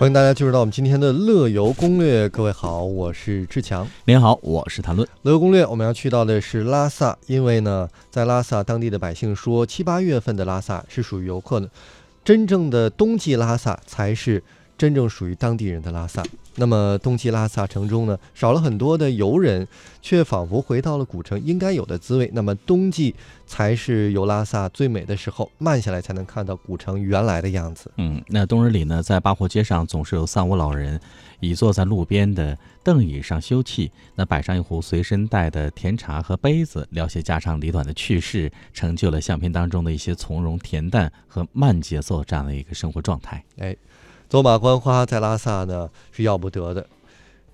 欢迎大家进入到我们今天的乐游攻略。各位好，我是志强。您好，我是谭论。乐游攻略，我们要去到的是拉萨，因为呢，在拉萨当地的百姓说，七八月份的拉萨是属于游客的，真正的冬季拉萨才是真正属于当地人的拉萨。那么冬季拉萨城中呢，少了很多的游人，却仿佛回到了古城应该有的滋味。那么冬季才是游拉萨最美的时候，慢下来才能看到古城原来的样子。嗯，那冬日里呢，在八廓街上总是有三五老人倚坐在路边的凳椅上休憩，那摆上一壶随身带的甜茶和杯子，聊些家长里短的趣事，成就了相片当中的一些从容恬淡和慢节奏这样的一个生活状态。哎。走马观花，在拉萨呢是要不得的。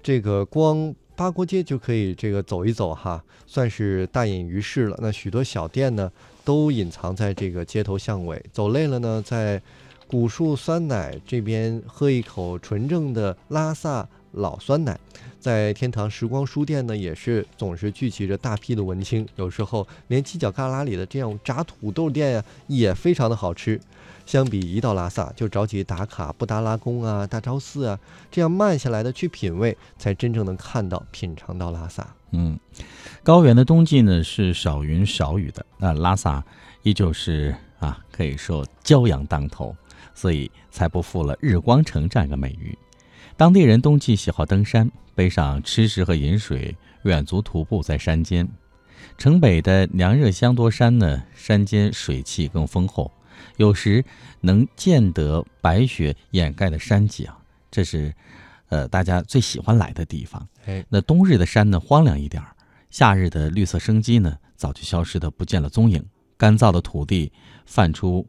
这个光八廓街就可以这个走一走哈，算是大隐于市了。那许多小店呢都隐藏在这个街头巷尾。走累了呢，在古树酸奶这边喝一口纯正的拉萨老酸奶。在天堂时光书店呢，也是总是聚集着大批的文青。有时候连犄角旮旯里的这样炸土豆店呀，也非常的好吃。相比一到拉萨就着急打卡布达拉宫啊、大昭寺啊，这样慢下来的去品味，才真正能看到、品尝到拉萨。嗯，高原的冬季呢是少云少雨的，那拉萨依旧是啊，可以说骄阳当头，所以才不负了日光城这样一个美誉。当地人冬季喜好登山，背上吃食和饮水，远足徒步在山间。城北的娘热香多山呢，山间水汽更丰厚。有时能见得白雪掩盖的山脊啊，这是，呃，大家最喜欢来的地方。哎，那冬日的山呢，荒凉一点儿；夏日的绿色生机呢，早就消失的不见了踪影。干燥的土地泛出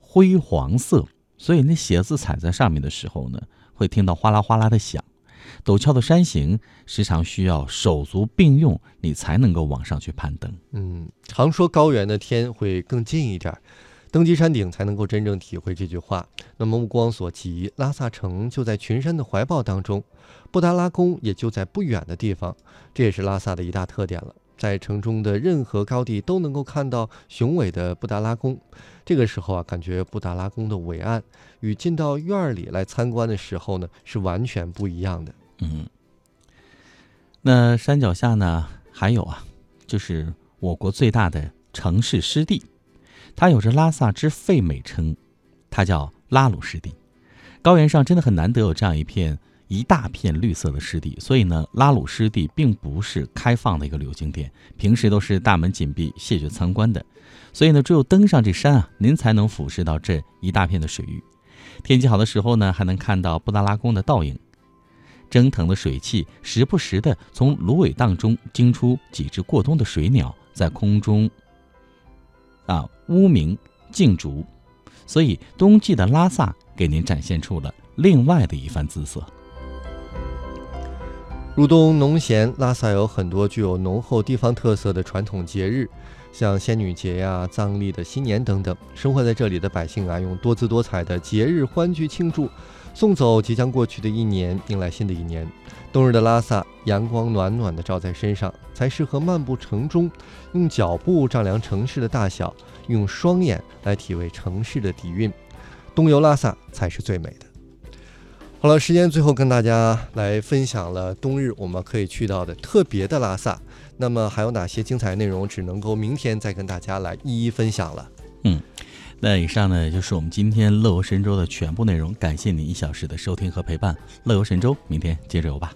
灰黄色，所以那鞋子踩在上面的时候呢，会听到哗啦哗啦的响。陡峭的山形时常需要手足并用，你才能够往上去攀登。嗯，常说高原的天会更近一点。登基山顶才能够真正体会这句话。那么目光所及，拉萨城就在群山的怀抱当中，布达拉宫也就在不远的地方。这也是拉萨的一大特点了，在城中的任何高地都能够看到雄伟的布达拉宫。这个时候啊，感觉布达拉宫的伟岸与进到院里来参观的时候呢，是完全不一样的。嗯，那山脚下呢，还有啊，就是我国最大的城市湿地。它有着拉萨之肺美称，它叫拉鲁湿地。高原上真的很难得有这样一片一大片绿色的湿地，所以呢，拉鲁湿地并不是开放的一个旅游景点，平时都是大门紧闭、谢绝参观的。所以呢，只有登上这山啊，您才能俯视到这一大片的水域。天气好的时候呢，还能看到布达拉宫的倒影。蒸腾的水汽时不时的从芦苇荡中惊出几只过冬的水鸟，在空中。啊，乌鸣竞逐，所以冬季的拉萨给您展现出了另外的一番姿色。入冬农闲，拉萨有很多具有浓厚地方特色的传统节日，像仙女节呀、藏历的新年等等。生活在这里的百姓啊，用多姿多彩的节日欢聚庆祝，送走即将过去的一年，迎来新的一年。冬日的拉萨，阳光暖暖的照在身上，才适合漫步城中，用脚步丈量城市的大小，用双眼来体味城市的底蕴。冬游拉萨才是最美的。好了，时间最后跟大家来分享了冬日我们可以去到的特别的拉萨。那么还有哪些精彩内容，只能够明天再跟大家来一一分享了。嗯，那以上呢就是我们今天乐游神州的全部内容。感谢您一小时的收听和陪伴。乐游神州，明天接着游吧。